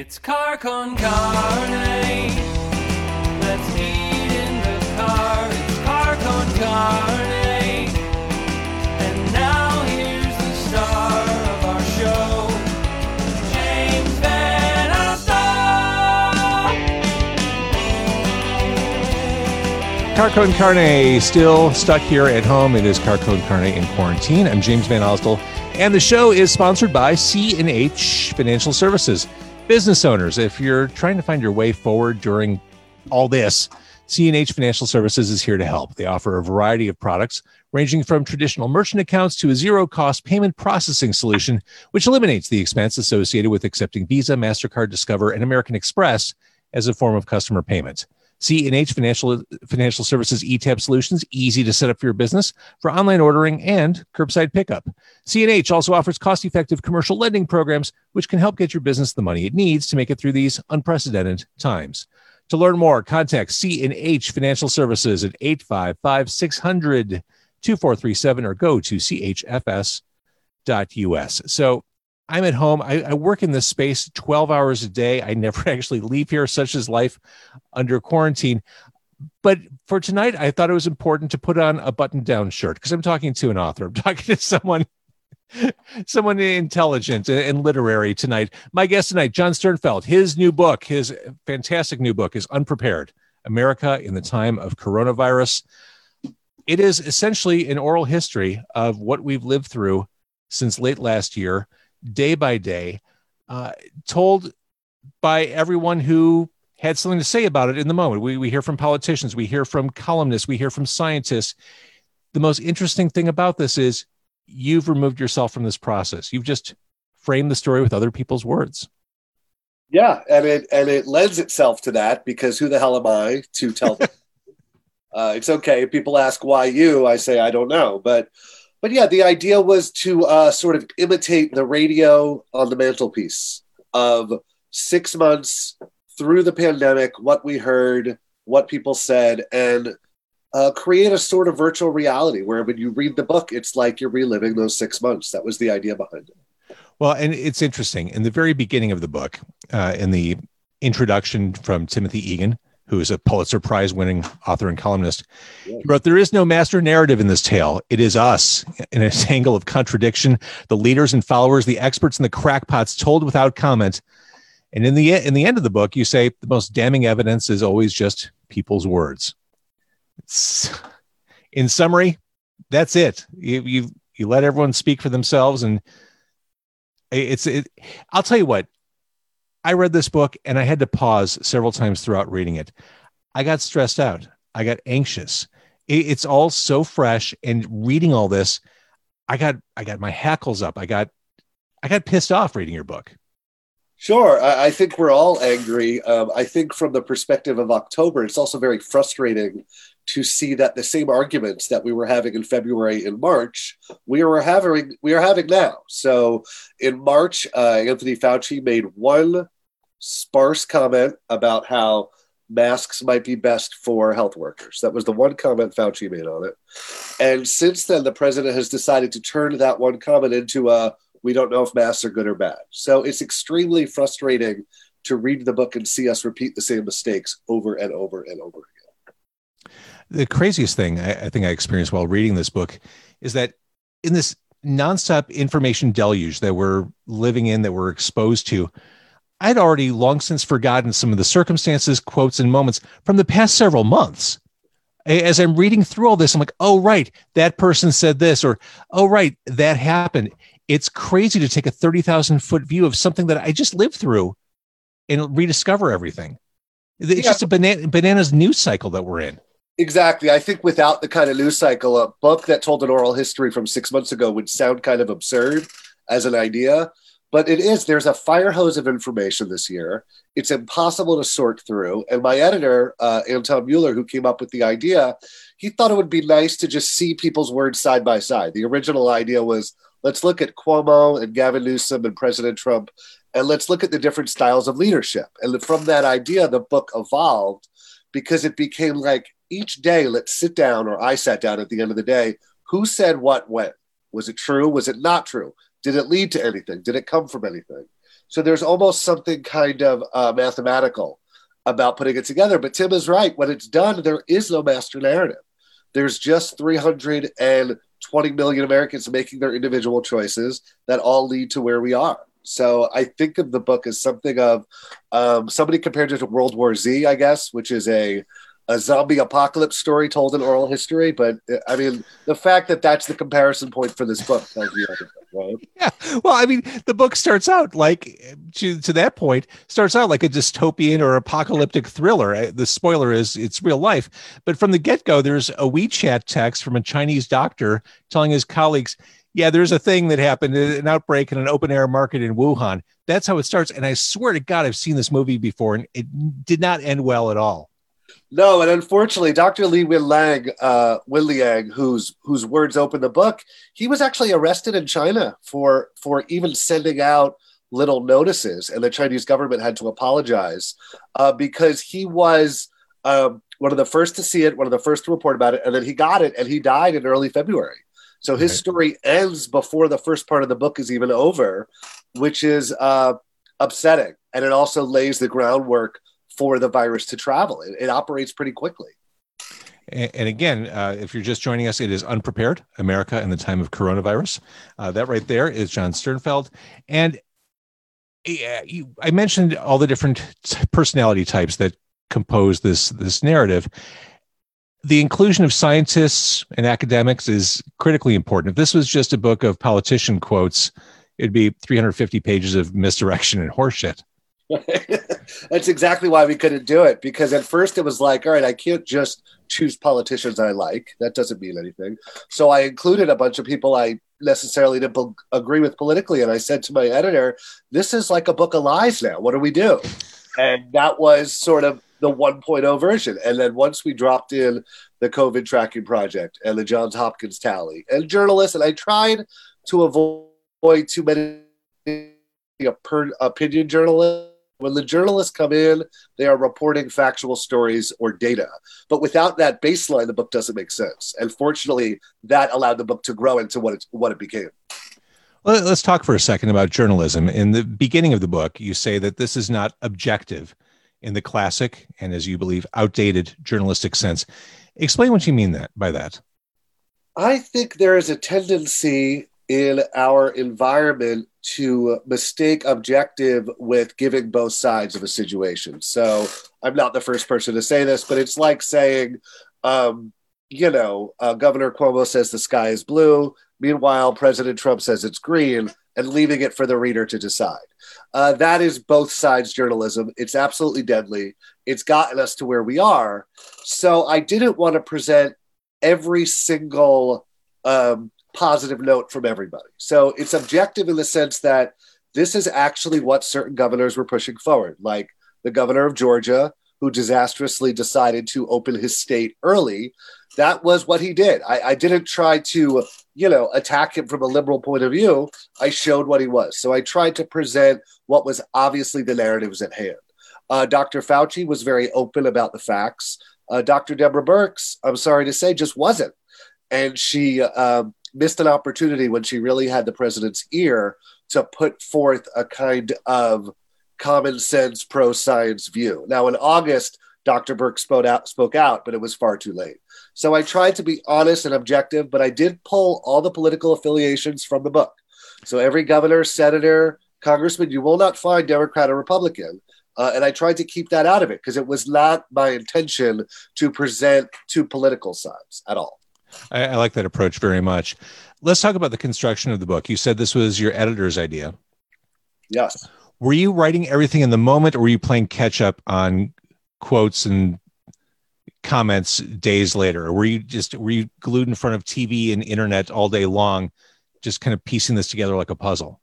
It's car con carne. Let's eat in the car. It's car con carne. And now here's the star of our show, James VanOsdol. Carcone Carne still stuck here at home. It is Car Con Carne in quarantine. I'm James VanOsdol, and the show is sponsored by C&H Financial Services. Business owners, if you're trying to find your way forward during all this, C&H Financial Services is here to help. They offer a variety of products ranging from traditional merchant accounts to a zero-cost payment processing solution which eliminates the expense associated with accepting Visa, Mastercard, Discover, and American Express as a form of customer payment. C&H Financial Financial Services ETAP solutions easy to set up for your business for online ordering and curbside pickup. C&H also offers cost-effective commercial lending programs which can help get your business the money it needs to make it through these unprecedented times. To learn more, contact C&H Financial Services at 855-600-2437 or go to chfs.us. So I'm at home. I, I, work in this space 12 hours a day. I never actually leave here, such as life under quarantine. But for tonight, I thought it was important to put on a button down shirt because I'm talking to an author. I'm talking to someone. Someone intelligent and literary tonight. My guest tonight, Jon Sternfeld. His new book, his fantastic new book, is Unprepared America in the Time of Coronavirus. It is essentially an oral history of what we've lived through since late last year day by day, uh, told by everyone who had something to say about it in the moment. We, we hear from politicians, we hear from columnists, we hear from scientists. The most interesting thing about this is you've removed yourself from this process. You've just framed the story with other people's words. Yeah, and it and it lends itself to that because who the hell am I to tell them? uh, it's okay. If people ask why you, I say I don't know, but but yeah, the idea was to uh, sort of imitate the radio on the mantelpiece of six months through the pandemic, what we heard, what people said, and uh, create a sort of virtual reality where when you read the book, it's like you're reliving those six months. That was the idea behind it. Well, and it's interesting. In the very beginning of the book, uh, in the introduction from Timothy Egan, who is a Pulitzer Prize winning author and columnist. He wrote, There is no master narrative in this tale. It is us in a tangle of contradiction, the leaders and followers, the experts and the crackpots told without comment. And in the, in the end of the book, you say the most damning evidence is always just people's words. It's, in summary, that's it. You, you, you let everyone speak for themselves. And it's, it, I'll tell you what, I read this book and I had to pause several times throughout reading it. I got stressed out. I got anxious. it's all so fresh and reading all this, I got I got my hackles up. I got I got pissed off reading your book. Sure, I, I think we're all angry. Um, I think from the perspective of October, it's also very frustrating to see that the same arguments that we were having in February and March, we are having we are having now. So in March, uh, Anthony Fauci made one sparse comment about how masks might be best for health workers. That was the one comment Fauci made on it. And since then, the president has decided to turn that one comment into a we don't know if masks are good or bad. So it's extremely frustrating to read the book and see us repeat the same mistakes over and over and over again. The craziest thing I, I think I experienced while reading this book is that in this nonstop information deluge that we're living in, that we're exposed to, I'd already long since forgotten some of the circumstances, quotes, and moments from the past several months. As I'm reading through all this, I'm like, oh, right, that person said this, or oh, right, that happened. It's crazy to take a 30,000 foot view of something that I just lived through and rediscover everything. It's yeah. just a banana, bananas news cycle that we're in. Exactly. I think without the kind of news cycle, a book that told an oral history from six months ago would sound kind of absurd as an idea but it is. There's a fire hose of information this year. It's impossible to sort through. And my editor uh, anton mueller who came up with the idea he thought it would be nice to just see people's words side by side. The original idea was let's look at cuomo and gavin newsom and president trump and let's look at the different styles of leadership. And from that idea the book evolved because it became like each day let's sit down or i sat down at the end of the day who said what when was it true was it not true Did it lead to anything? Did it come from anything? So there's almost something kind of uh, mathematical about putting it together. But Tim is right. When it's done, there is no master narrative. There's just 320 million Americans making their individual choices that all lead to where we are. So I think of the book as something of um, somebody compared it to World War Z, I guess, which is a a zombie apocalypse story told in oral history. But I mean, the fact that that's the comparison point for this book tells you everything, right? Yeah. Well, I mean, the book starts out like to, to that point starts out like a dystopian or apocalyptic thriller. Uh, the spoiler is it's real life, but from the get go, there's a WeChat text from a Chinese doctor telling his colleagues. Yeah, there's a thing that happened, uh, an outbreak in an open air market in Wuhan. That's how it starts. And I swear to God, I've seen this movie before and it did not end well at all. No, and unfortunately, Dr. Li Wenliang, uh, whose whose words open the book, he was actually arrested in China for for even sending out little notices, and the Chinese government had to apologize uh, because he was um, one of the first to see it, one of the first to report about it, and then he got it, and he died in early February. So his story ends before the first part of the book is even over, which is uh, upsetting, and it also lays the groundwork for the virus to travel. It, it operates pretty quickly. And again, uh, if you're just joining us, it is Unprepared America in the Time of Coronavirus. Uh, that right there is Jon Sternfeld. And uh, you, I mentioned all the different personality types that compose this, this narrative. The inclusion of scientists and academics is critically important. If this was just a book of politician quotes, it'd be 350 pages of misdirection and horseshit. That's exactly why we couldn't do it because at first it was like, all right, I can't just choose politicians I like. That doesn't mean anything. So I included a bunch of people I necessarily didn't agree with politically. And I said to my editor, this is like a book of lies now. What do we do? And that was sort of the 1.0 version. And then once we dropped in the COVID tracking project and the Johns Hopkins tally and journalists, and I tried to avoid too many opinion journalists when the journalists come in, they are reporting factual stories or data. But without that baseline, the book doesn't make sense. And fortunately, that allowed the book to grow into what it, what it became. Well, let's talk for a second about journalism. In the beginning of the book, you say that this is not objective in the classic and, as you believe, outdated journalistic sense. Explain what you mean that by that. I think there is a tendency in our environment to mistake objective with giving both sides of a situation. So I'm not the first person to say this, but it's like saying, um, you know, uh, Governor Cuomo says the sky is blue. Meanwhile, President Trump says it's green, and leaving it for the reader to decide. Uh, that is both sides journalism. It's absolutely deadly. It's gotten us to where we are. So I didn't want to present every single um, positive note from everybody. So it's objective in the sense that this is actually what certain governors were pushing forward, like the governor of Georgia, who disastrously decided to open his state early. That was what he did. I, I, didn't try to, you know, attack him from a liberal point of view. I showed what he was. So I tried to present what was obviously the narratives at hand. Uh, Dr. Fauci was very open about the facts. Uh, Dr. Deborah Birx, I'm sorry to say, just wasn't. And she um, missed an opportunity when she really had the president's ear to put forth a kind of common sense pro science view. Now, in August, Dr. Birx spoke out, spoke out, but it was far too late. So I tried to be honest and objective, but I did pull all the political affiliations from the book. So every governor, senator, congressman, you will not find Democrat or Republican. Uh, and I tried to keep that out of it because it was not my intention to present two political sides at all. I, I like that approach very much. Let's talk about the construction of the book. You said this was your editor's idea. Yes. Were you writing everything in the moment, or were you playing catch up on quotes and comments days later? Or were you just were you glued in front of TV and internet all day long, just kind of piecing this together like a puzzle?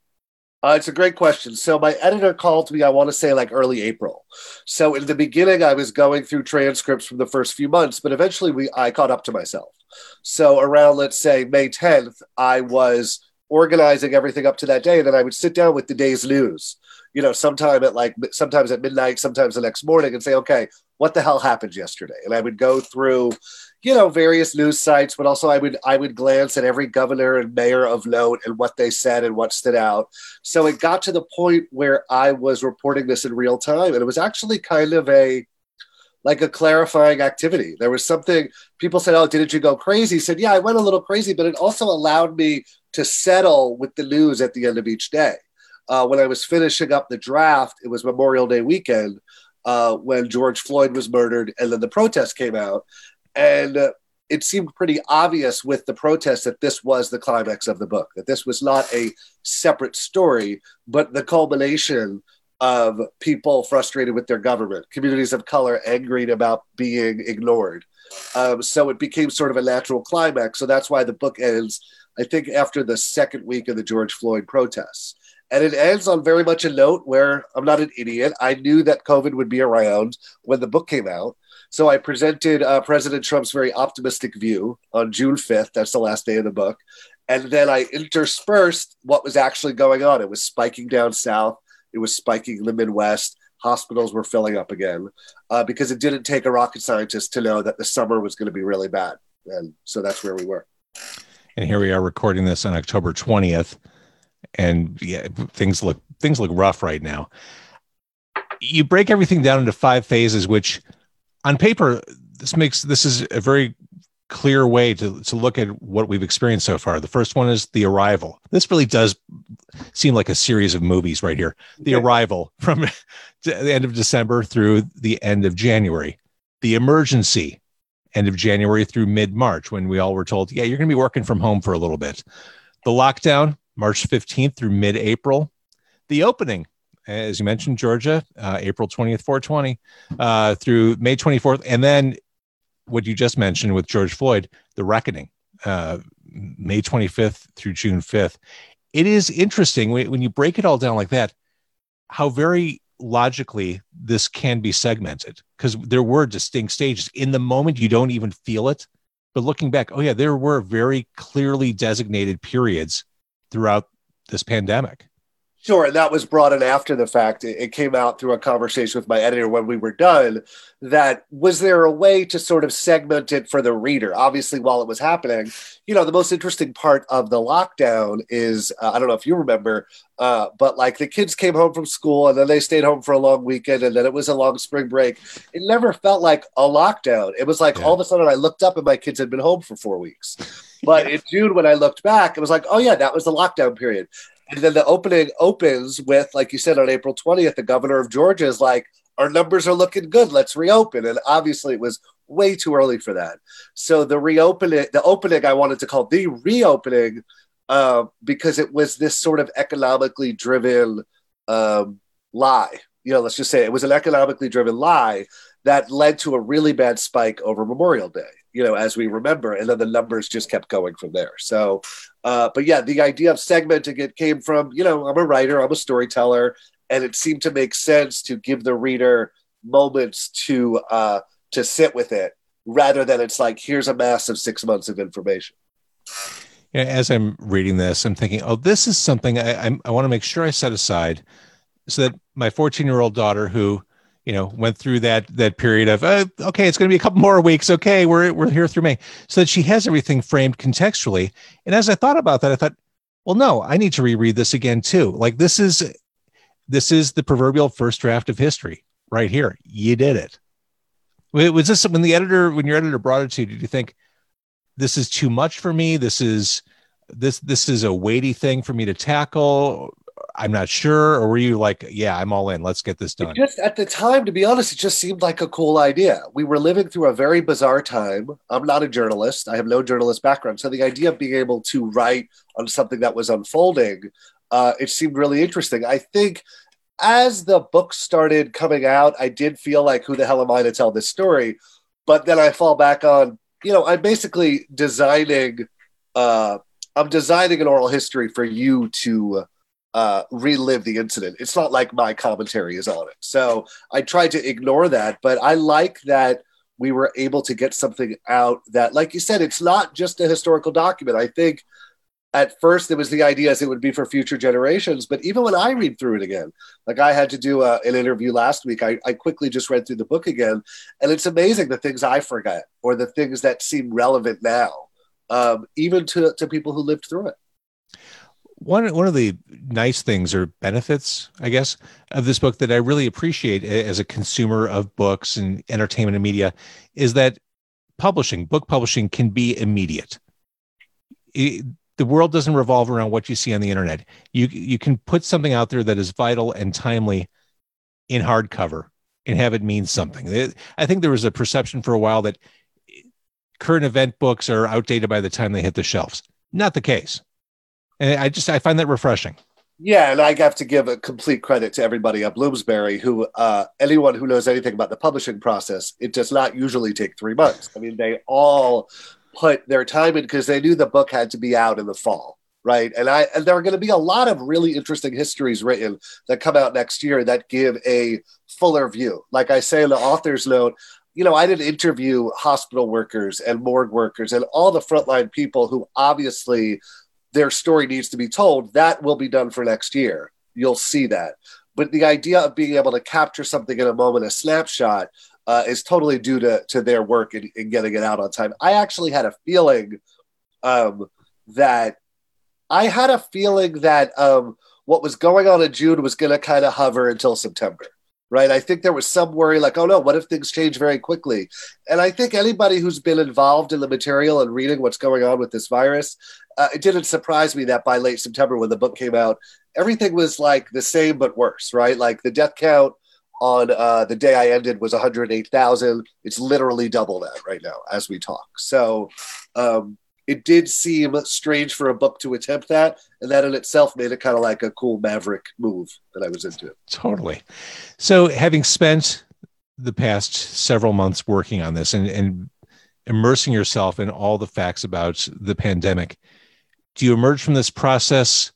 Uh, it's a great question. So my editor called me, I want to say like early April. So in the beginning, I was going through transcripts from the first few months, but eventually we I caught up to myself. So around, let's say, May 10th, I was organizing everything up to that day. And then I would sit down with the day's news, you know, sometime at like, sometimes at midnight, sometimes the next morning and say, okay, what the hell happened yesterday? And I would go through, you know various news sites but also i would i would glance at every governor and mayor of note and what they said and what stood out. So it got to the point where i was reporting this in real time and it was actually kind of a like a clarifying activity. There was something people said oh didn't you go crazy? He said yeah i went a little crazy but it also allowed me to settle with the news at the end of each day. Uh, when i was finishing up the draft it was memorial day weekend uh, when George Floyd was murdered, and then the protest came out, and uh, it seemed pretty obvious with the protest that this was the climax of the book, that this was not a separate story, but the culmination of people frustrated with their government, communities of color angry about being ignored. Um, so it became sort of a natural climax. So that's why the book ends, I think, after the second week of the George Floyd protests. And it ends on very much a note where I'm not an idiot. I knew that COVID would be around when the book came out. So I presented uh, President Trump's very optimistic view on June 5th. That's the last day of the book. And then I interspersed what was actually going on. It was spiking down south, it was spiking in the Midwest. Hospitals were filling up again uh, because it didn't take a rocket scientist to know that the summer was going to be really bad. And so that's where we were. And here we are recording this on October 20th and yeah, things look things look rough right now. You break everything down into five phases, which on paper this makes this is a very clear way to, to look at what we've experienced so far. The first one is the arrival. This really does seem like a series of movies right here. The arrival from the end of December through the end of January. The emergency, end of January through mid March, when we all were told, yeah, you're going to be working from home for a little bit. The lockdown, March 15th through mid April. The opening, as you mentioned, Georgia, uh, April 20th, 420, uh, through May 24th. And then what you just mentioned with George Floyd, the reckoning, uh, May 25th through June 5th. It is interesting when you break it all down like that, how very logically this can be segmented because there were distinct stages. In the moment, you don't even feel it. But looking back, oh, yeah, there were very clearly designated periods throughout this pandemic. Sure, and that was brought in after the fact. It came out through a conversation with my editor when we were done. That was there a way to sort of segment it for the reader? Obviously, while it was happening, you know, the most interesting part of the lockdown is uh, I don't know if you remember, uh, but like the kids came home from school and then they stayed home for a long weekend and then it was a long spring break. It never felt like a lockdown. It was like yeah. all of a sudden I looked up and my kids had been home for four weeks. But yeah. in June, when I looked back, it was like, oh yeah, that was the lockdown period. And then the opening opens with, like you said, on April 20th, the governor of Georgia is like, our numbers are looking good. Let's reopen. And obviously, it was way too early for that. So the reopening, the opening, I wanted to call the reopening uh, because it was this sort of economically driven um, lie. You know, let's just say it was an economically driven lie that led to a really bad spike over Memorial Day you know, as we remember. And then the numbers just kept going from there. So, uh, but yeah, the idea of segmenting it came from, you know, I'm a writer, I'm a storyteller, and it seemed to make sense to give the reader moments to uh, to sit with it rather than it's like here's a massive six months of information. As I'm reading this, I'm thinking, oh, this is something I, I, I want to make sure I set aside so that my 14 year old daughter, who you know went through that that period of uh, okay it's going to be a couple more weeks. Okay we're we're here through may. So that she has everything framed contextually. And as i thought about that i thought well no i need to reread this again too. Like this is this is the proverbial first draft of history right here. You did it. Was this when the editor when your editor brought it to you did you think this is too much for me? This is this this is a weighty thing for me to tackle I'm not sure, or were you like, yeah, I'm all in. Let's get this done. It just at the time, to be honest, it just seemed like a cool idea. We were living through a very bizarre time. I'm not a journalist. I have no journalist background, so the idea of being able to write on something that was unfolding, uh, it seemed really interesting. I think as the book started coming out, I did feel like, who the hell am I to tell this story? But then I fall back on, you know, I'm basically designing. Uh, I'm designing an oral history for you to uh, relive the incident. It's not like my commentary is on it. So I tried to ignore that, but I like that we were able to get something out that, like you said, it's not just a historical document. I think at first it was the idea as it would be for future generations but even when i read through it again like i had to do a, an interview last week I, I quickly just read through the book again and it's amazing the things i forget or the things that seem relevant now um, even to, to people who lived through it one one of the nice things or benefits, I guess, of this book that I really appreciate as a consumer of books and entertainment and media is that publishing, book publishing, can be immediate. It, the world doesn't revolve around what you see on the internet. You you can put something out there that is vital and timely in hardcover and have it mean something. I think there was a perception for a while that current event books are outdated by the time they hit the shelves. Not the case and I just I find that refreshing. Yeah, and I have to give a complete credit to everybody at Bloomsbury who uh, anyone who knows anything about the publishing process, it does not usually take three months. I mean, they all put their time in because they knew the book had to be out in the fall, right? And I and there are going to be a lot of really interesting histories written that come out next year that give a fuller view. Like I say in the author's note, you know, I did interview hospital workers and morgue workers and all the frontline people who obviously their story needs to be told, that will be done for next year. You'll see that. But the idea of being able to capture something in a moment, a snapshot, uh, is totally due to, to their work in, in, getting it out on time. I actually had a feeling um, that I had a feeling that um, what was going on in June was going to kind of hover until September right? I think there was some worry like, oh no, what if things change very quickly? And I think anybody who's been involved in the material and reading what's going on with this virus, uh, it didn't surprise me that by late September when the book came out, everything was like the same but worse, right? Like the death count on uh, the day I ended was 108,000. It's literally double that right now as we talk. So, um, it did seem strange for a book to attempt that, and that in itself made it kind of like a cool maverick move that I was into. Totally. So, having spent the past several months working on this and, and immersing yourself in all the facts about the pandemic, do you emerge from this process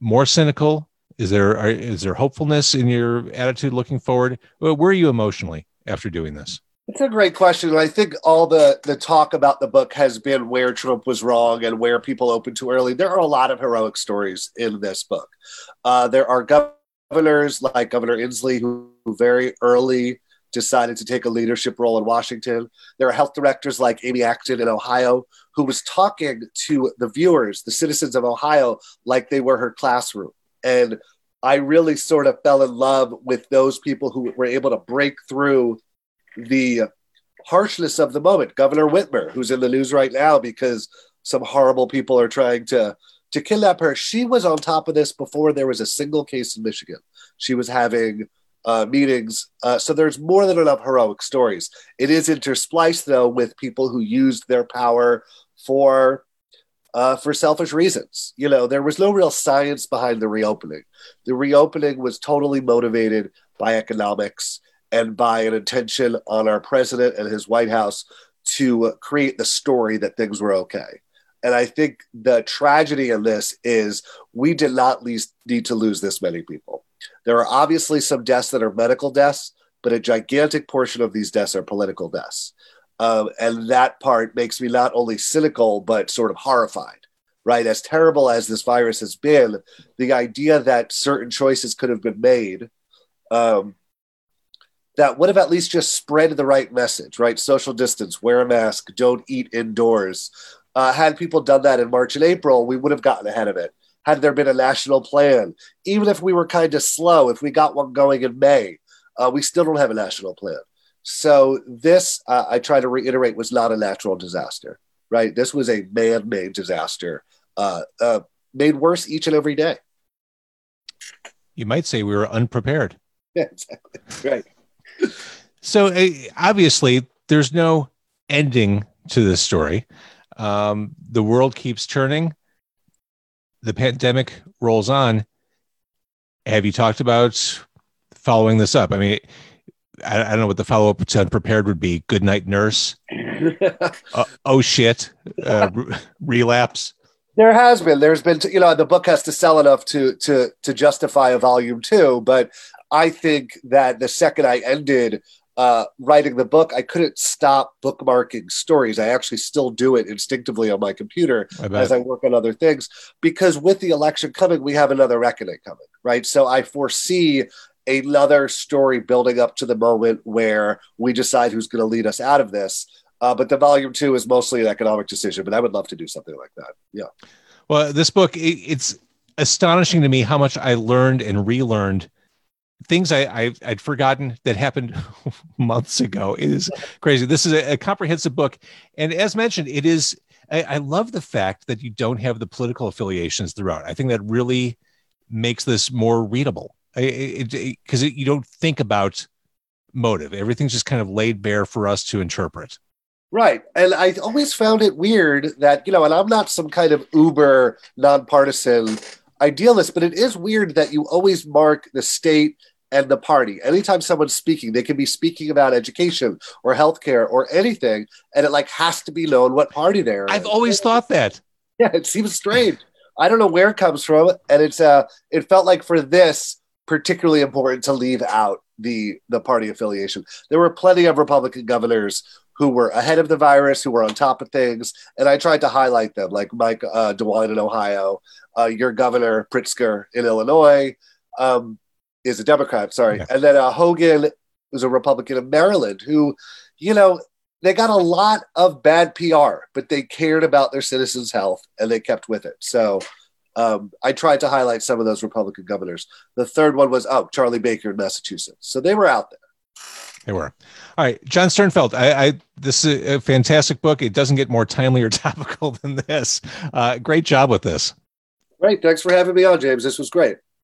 more cynical? Is there are, is there hopefulness in your attitude looking forward? Where are you emotionally after doing this? It's a great question. I think all the the talk about the book has been where Trump was wrong and where people opened too early. There are a lot of heroic stories in this book. Uh, there are governors like Governor Inslee who, who very early decided to take a leadership role in Washington. There are health directors like Amy Acton in Ohio who was talking to the viewers, the citizens of Ohio, like they were her classroom. And I really sort of fell in love with those people who were able to break through the harshness of the moment. Governor Whitmer, who's in the news right now because some horrible people are trying to to kidnap her. She was on top of this before there was a single case in Michigan. She was having uh, meetings. Uh, so there's more than enough heroic stories. It is interspliced though with people who used their power for uh, for selfish reasons. You know, there was no real science behind the reopening. The reopening was totally motivated by economics and by an intention on our president and his White House to create the story that things were okay. And I think the tragedy in this is we did not least need to lose this many people. There are obviously some deaths that are medical deaths, but a gigantic portion of these deaths are political deaths. Um, and that part makes me not only cynical, but sort of horrified, right? As terrible as this virus has been, the idea that certain choices could have been made um, that would have at least just spread the right message, right? Social distance, wear a mask, don't eat indoors. Uh, had people done that in March and April, we would have gotten ahead of it. Had there been a national plan, even if we were kind of slow, if we got one going in May, uh, we still don't have a national plan. So this, uh, I try to reiterate, was not a natural disaster, right? This was a man-made disaster, uh, uh, made worse each and every day. You might say we were unprepared. Yeah, exactly. Right so uh, obviously, there's no ending to this story. Um, the world keeps turning. The pandemic rolls on. Have you talked about following this up? I mean, I, I don't know what the follow up to unprepared would be. Good night, nurse. uh, oh shit, uh, relapse. There has been. There's been. You know, the book has to sell enough to to to justify a volume two. But I think that the second I ended, uh, writing the book, I couldn't stop bookmarking stories. I actually still do it instinctively on my computer I as I work on other things because with the election coming, we have another reckoning coming, right? So I foresee another story building up to the moment where we decide who's going to lead us out of this. Uh, but the volume two is mostly an economic decision, but I would love to do something like that. Yeah. Well, this book, it, it's astonishing to me how much I learned and relearned things I, I I'd forgotten that happened months ago. It is crazy. This is a, a comprehensive book, and as mentioned, it is. I, I love the fact that you don't have the political affiliations throughout. I think that really makes this more readable because you don't think about motive. Everything's just kind of laid bare for us to interpret. Right. And I always found it weird that, you know, and I'm not some kind of uber nonpartisan idealist, but it is weird that you always mark the state and the party. Anytime someone's speaking, they can be speaking about education or healthcare or anything, and it like has to be known what party they're. I've always thought that. Yeah, it seems strange. I don't know where it comes from, and it's uh, it felt like for this particularly important to leave out the the party affiliation. There were plenty of Republican governors who were ahead of the virus, who were on top of things, and I tried to highlight them, like Mike uh, DeWine in Ohio, uh, your governor Pritzker in Illinois um, is a Democrat, sorry, Yeah. and then uh, Hogan was a Republican of Maryland, who, you know, they got a lot of bad PR, but they cared about their citizens' health and they kept with it. So um, I tried to highlight some of those Republican governors. The third one was oh Charlie Baker in Massachusetts. So they were out there. They were. All right, Jon Sternfeld. I, I this is a fantastic book. It doesn't get more timely or topical than this. Uh, great job with this. Great, thanks for having me on, James. This was great.